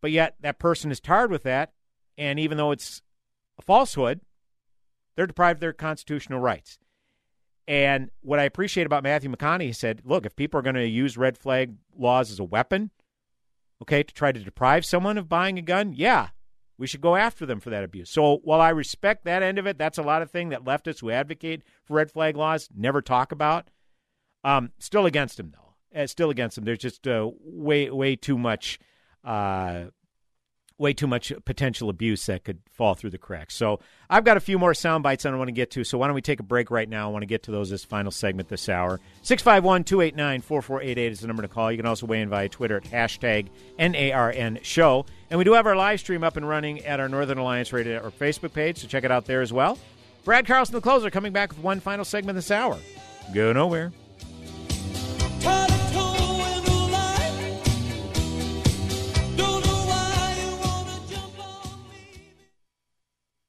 Speaker 7: but yet that person is tarred with that, and even though it's a falsehood, they're deprived of their constitutional rights. And what I appreciate about Matthew McConaughey, he said, look, if people are going to use red flag laws as a weapon, okay, to try to deprive someone of buying a gun, yeah, we should go after them for that abuse. So while I respect that end of it, that's a lot of thing that leftists who advocate for red flag laws never talk about. Um, still against them though. Uh, still against them. There's just uh, way way too much uh, way too much potential abuse that could fall through the cracks. So I've got a few more sound bites I want to get to. So why don't we take a break right now? I want to get to those this final segment this hour. 651 289 4488 is the number to call. You can also weigh in via Twitter at hashtag NARN show. And we do have our live stream up and running at our Northern Alliance Radio Network Facebook page, so check it out there as well. Brad Carlson, the closer, coming back with one final segment this hour. Go nowhere.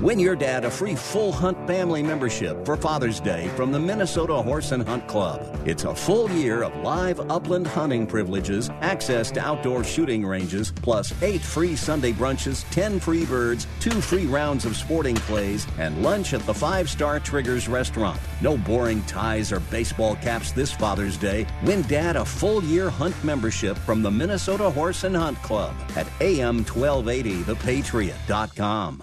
Speaker 1: Win your dad a free full hunt family membership for Father's Day from the Minnesota Horse and Hunt Club. It's a full year of live upland hunting privileges, access to outdoor shooting ranges, plus eight free Sunday brunches, 10 free birds, two free rounds of sporting clays, and lunch at the five star Triggers restaurant. No boring ties or baseball caps this Father's Day. Win dad a full year hunt membership from the Minnesota Horse and Hunt Club at am1280thepatriot.com.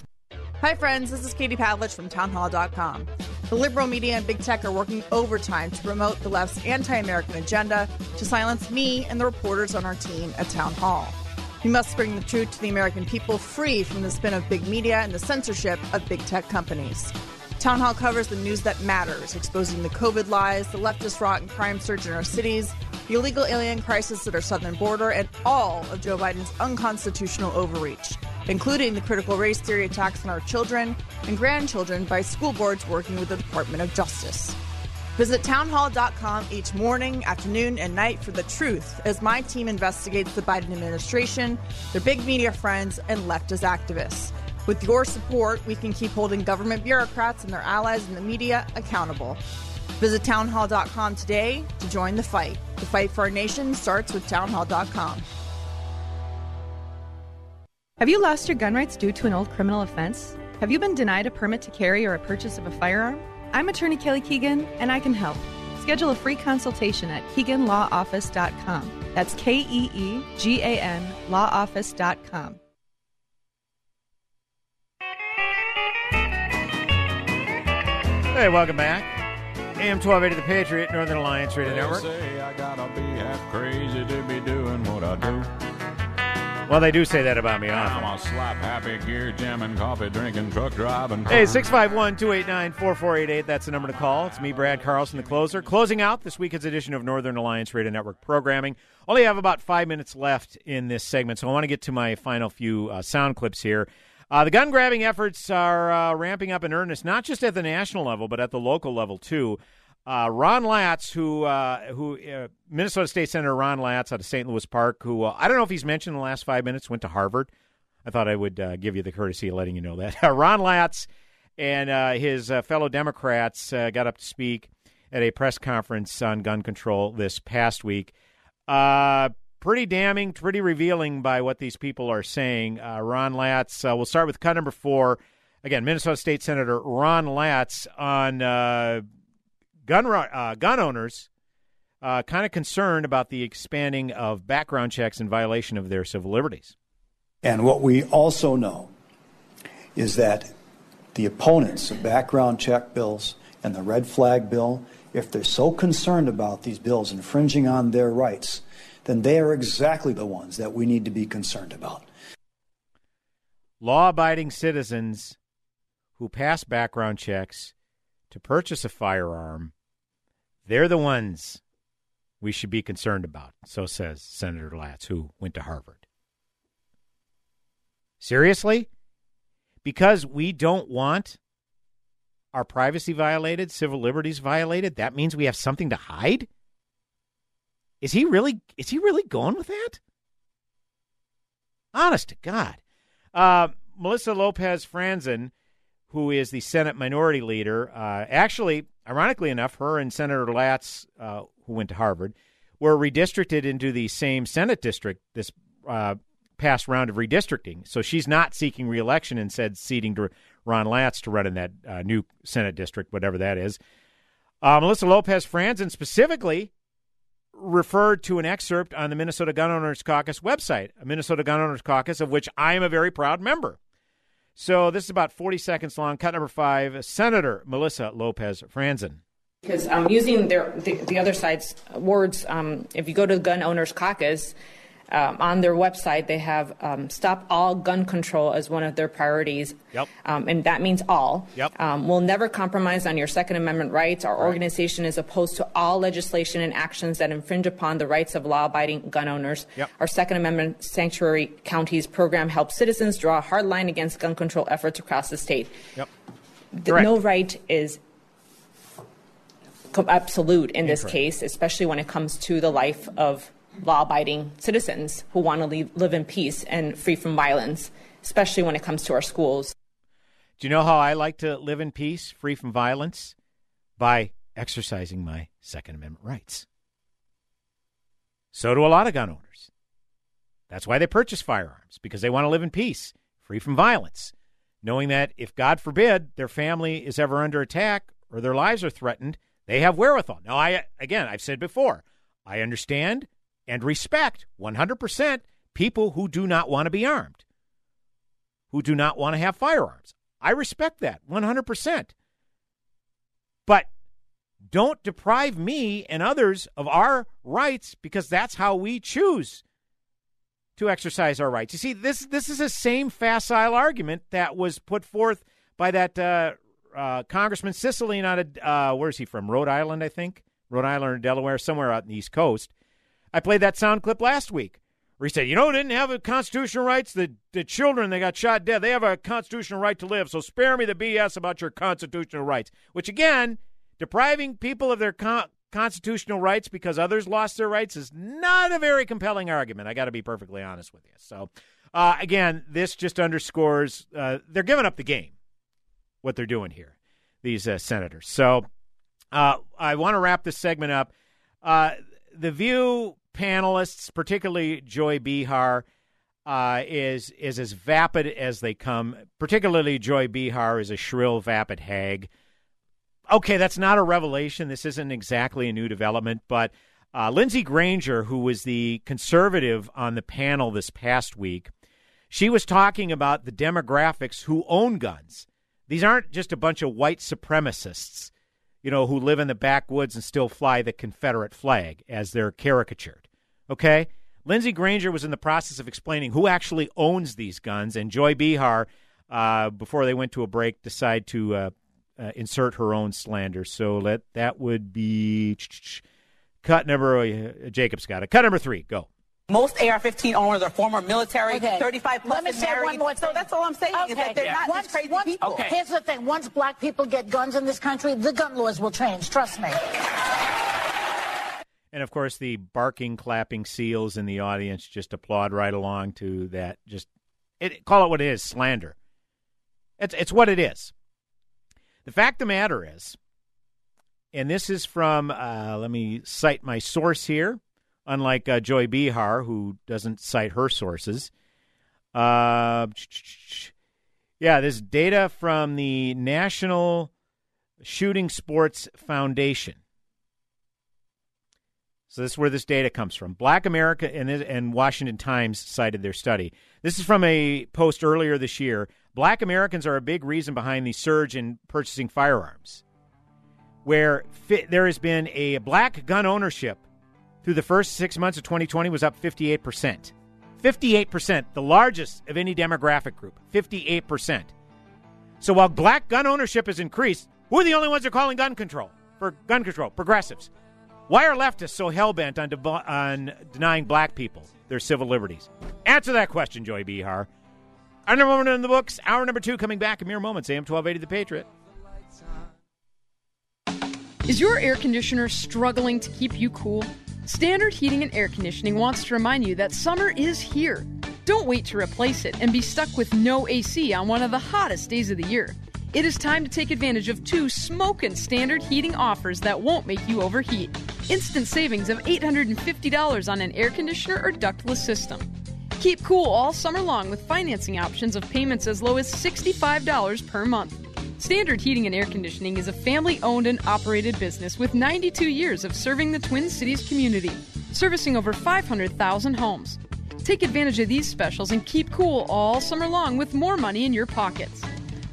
Speaker 27: Hi, friends. This is Katie Pavlich from townhall.com. The liberal media and big tech are working overtime to promote the left's anti American agenda to silence me and the reporters on our team at Town Hall. We must bring the truth to the American people free from the spin of big media and the censorship of big tech companies. Town Hall covers the news that matters, exposing the COVID lies, the leftist rot and crime surge in our cities, the illegal alien crisis at our southern border, and all of Joe Biden's unconstitutional overreach, including the critical race theory attacks on our children and grandchildren by school boards working with the Department of Justice. Visit townhall.com each morning, afternoon, and night for the truth as my team investigates the Biden administration, their big media friends, and leftist activists. With your support, we can keep holding government bureaucrats and their allies in the media accountable. Visit townhall.com today to join the fight. The fight for our nation starts with townhall.com.
Speaker 28: Have you lost your gun rights due to an old criminal offense? Have you been denied a permit to carry or a purchase of a firearm? I'm attorney Kelly Keegan, and I can help. Schedule a free consultation at KeeganLawOffice.com. That's K E E G A N LawOffice.com.
Speaker 7: Hey, welcome back. AM 1280 The Patriot, Northern Alliance Radio Network.
Speaker 29: say I gotta be half crazy to be doing what I do.
Speaker 7: Well, they do say that about me often.
Speaker 29: I'm a slap happy, gear jamming, coffee drinking, truck driving.
Speaker 7: Hey, 651 289 4488. That's the number to call. It's me, Brad Carlson, the closer. Closing out this week's edition of Northern Alliance Radio Network programming. Only have about five minutes left in this segment, so I want to get to my final few uh, sound clips here. Uh, the gun grabbing efforts are uh, ramping up in earnest, not just at the national level, but at the local level, too. Uh, Ron Latz, who uh, who uh, Minnesota State Senator Ron Latz out of St. Louis Park, who uh, I don't know if he's mentioned in the last five minutes, went to Harvard. I thought I would uh, give you the courtesy of letting you know that Ron Latz and uh, his fellow Democrats got up to speak at a press conference on gun control this past week. Pretty damning, pretty revealing by what these people are saying. Ron Latz. we'll start with cut number four. Again, Minnesota State Senator Ron Latz on gun uh, gun owners uh, kind of concerned about the expanding of background checks in violation of their civil liberties.
Speaker 30: And what we also know is that the opponents of background check bills and the red flag bill, if they're so concerned about these bills infringing on their rights, then they are exactly the ones that we need to be concerned about.
Speaker 7: Law abiding citizens who pass background checks to purchase a firearm, they're the ones we should be concerned about, so says Senator Latz, who went to Harvard. Seriously? Because we don't want our privacy violated, civil liberties violated, that means we have something to hide? Is he really is he really going with that? Honest to God. Uh, Melissa Lopez Franzen who is the Senate Minority Leader. Uh, actually, ironically enough, her and Senator Latz, uh, who went to Harvard, were redistricted into the same Senate district this uh, past round of redistricting. So she's not seeking reelection and said ceding to Ron Latz to run in that uh, new Senate district, whatever that is. Uh, Melissa Lopez Franzen specifically referred to an excerpt on the Minnesota Gun Owners Caucus website, a Minnesota Gun Owners Caucus of which I am a very proud member. So this is about 40 seconds long. Cut number five Senator Melissa Lopez Franzen.
Speaker 31: Because I'm um, using their, the, the other side's words, um, if you go to the Gun Owners Caucus, um, on their website, they have um, stop all gun control as one of their priorities.
Speaker 7: Yep.
Speaker 31: Um, and that means all.
Speaker 7: Yep.
Speaker 31: Um, we'll never compromise on your Second Amendment rights. Our right. organization is opposed to all legislation and actions that infringe upon the rights of law abiding gun owners.
Speaker 7: Yep.
Speaker 31: Our Second Amendment Sanctuary Counties program helps citizens draw a hard line against gun control efforts across the state.
Speaker 7: Yep.
Speaker 31: The, no right is absolute in this case, especially when it comes to the life of law abiding citizens who want to live in peace and free from violence, especially when it comes to our schools.
Speaker 7: Do you know how I like to live in peace, free from violence? By exercising my Second Amendment rights. So do a lot of gun owners. That's why they purchase firearms, because they want to live in peace, free from violence, knowing that if, God forbid, their family is ever under attack or their lives are threatened, they have wherewithal. Now, I again, I've said before, I understand and respect 100% people who do not want to be armed, who do not want to have firearms. I respect that 100%. But don't deprive me and others of our rights because that's how we choose to exercise our rights. You see, this this is the same facile argument that was put forth by that uh, uh, Congressman Cicilline out of uh, where is he from? Rhode Island, I think. Rhode Island or Delaware, somewhere out in the East Coast. I played that sound clip last week where he said, "You know, didn't have a constitutional rights. The the children they got shot dead. They have a constitutional right to live. So spare me the BS about your constitutional rights." Which again, depriving people of their con- constitutional rights because others lost their rights is not a very compelling argument. I got to be perfectly honest with you. So, uh, again, this just underscores uh, they're giving up the game. What they're doing here, these uh, senators. So, uh, I want to wrap this segment up. Uh, the View panelists, particularly Joy Behar, uh, is is as vapid as they come. Particularly Joy Behar is a shrill, vapid hag okay, that's not a revelation. This isn't exactly a new development, but uh, Lindsey Granger, who was the conservative on the panel this past week, she was talking about the demographics who own guns. These aren't just a bunch of white supremacists, you know, who live in the backwoods and still fly the Confederate flag as they're caricatured. Okay? Lindsey Granger was in the process of explaining who actually owns these guns, and Joy Behar, uh, before they went to a break, decided to uh, uh, insert her own slander. So let that would be cut number. Uh, Jacob's got it. Cut number three. Go.
Speaker 32: Most AR-15 owners are former military,
Speaker 33: okay.
Speaker 32: 35 plus
Speaker 33: Let me say
Speaker 32: married.
Speaker 33: one more thing.
Speaker 32: So that's all I'm saying
Speaker 33: okay.
Speaker 32: is that they're
Speaker 33: yeah.
Speaker 32: not
Speaker 33: once,
Speaker 32: just crazy
Speaker 33: once,
Speaker 32: people.
Speaker 33: Okay. Here's the thing: once black people get guns in this country, the gun laws will change. Trust me.
Speaker 7: And of course, the barking, clapping seals in the audience just applaud right along to that. Just it, call it what it is: slander. It's it's what it is. The fact of the matter is, and this is from, uh, let me cite my source here, unlike uh, Joy Behar, who doesn't cite her sources. Uh, yeah, this data from the National Shooting Sports Foundation. So this is where this data comes from. Black America and, and Washington Times cited their study. This is from a post earlier this year. Black Americans are a big reason behind the surge in purchasing firearms, where there has been a black gun ownership through the first six months of 2020 was up 58%. 58%, the largest of any demographic group. 58%. So while black gun ownership has increased, we're the only ones that are calling gun control for gun control? Progressives. Why are leftists so hell bent on, de- on denying black people their civil liberties? Answer that question, Joy Behar. Our number one in the books. Hour number two coming back in mere moments. AM 1280 The Patriot.
Speaker 34: Is your air conditioner struggling to keep you cool? Standard Heating and Air Conditioning wants to remind you that summer is here. Don't wait to replace it and be stuck with no AC on one of the hottest days of the year. It is time to take advantage of two smokin' standard heating offers that won't make you overheat. Instant savings of $850 on an air conditioner or ductless system. Keep cool all summer long with financing options of payments as low as $65 per month. Standard Heating and Air Conditioning is a family owned and operated business with 92 years of serving the Twin Cities community, servicing over 500,000 homes. Take advantage of these specials and keep cool all summer long with more money in your pockets.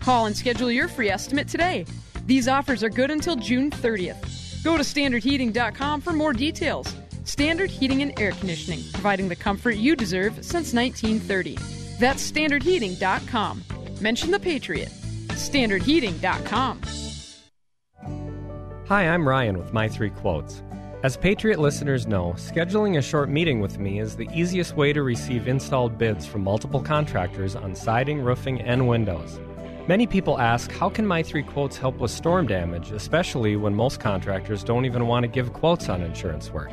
Speaker 34: Call and schedule your free estimate today. These offers are good until June 30th. Go to standardheating.com for more details. Standard Heating and Air Conditioning, providing the comfort you deserve since 1930. That's standardheating.com. Mention the Patriot. Standardheating.com.
Speaker 35: Hi, I'm Ryan with My Three Quotes. As Patriot listeners know, scheduling a short meeting with me is the easiest way to receive installed bids from multiple contractors on siding, roofing, and windows. Many people ask, how can My Three Quotes help with storm damage, especially when most contractors don't even want to give quotes on insurance work?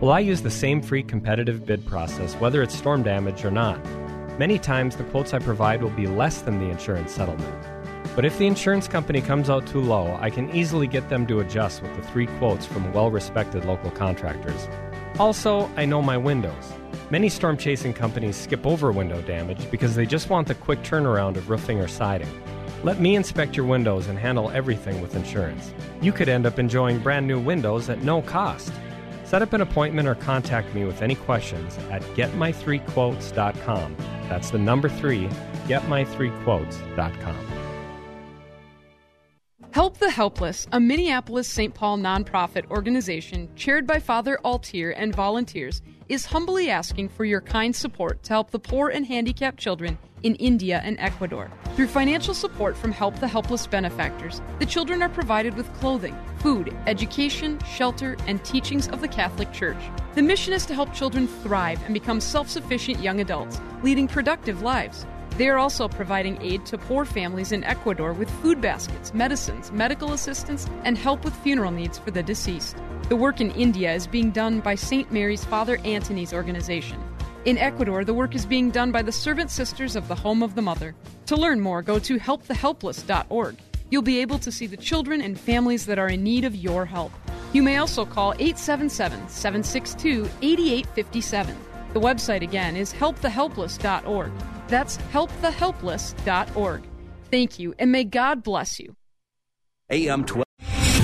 Speaker 35: Well, I use the same free competitive bid process, whether it's storm damage or not. Many times, the quotes I provide will be less than the insurance settlement. But if the insurance company comes out too low, I can easily get them to adjust with the three quotes from well respected local contractors. Also, I know my windows. Many storm chasing companies skip over window damage because they just want the quick turnaround of roofing or siding. Let me inspect your windows and handle everything with insurance. You could end up enjoying brand new windows at no cost. Set up an appointment or contact me with any questions at getmy3quotes.com. That's the number three, getmy3quotes.com.
Speaker 34: Help the Helpless, a Minneapolis St. Paul nonprofit organization chaired by Father Altier and volunteers, is humbly asking for your kind support to help the poor and handicapped children in India and Ecuador. Through financial support from Help the Helpless benefactors, the children are provided with clothing, food, education, shelter, and teachings of the Catholic Church. The mission is to help children thrive and become self sufficient young adults, leading productive lives. They are also providing aid to poor families in Ecuador with food baskets, medicines, medical assistance, and help with funeral needs for the deceased. The work in India is being done by St. Mary's Father Antony's organization. In Ecuador, the work is being done by the Servant Sisters of the Home of the Mother. To learn more, go to helpthehelpless.org. You'll be able to see the children and families that are in need of your help. You may also call 877 762 8857. The website again is helpthehelpless.org. That's helpthehelpless.org. Thank you, and may God bless you.
Speaker 36: AM 12.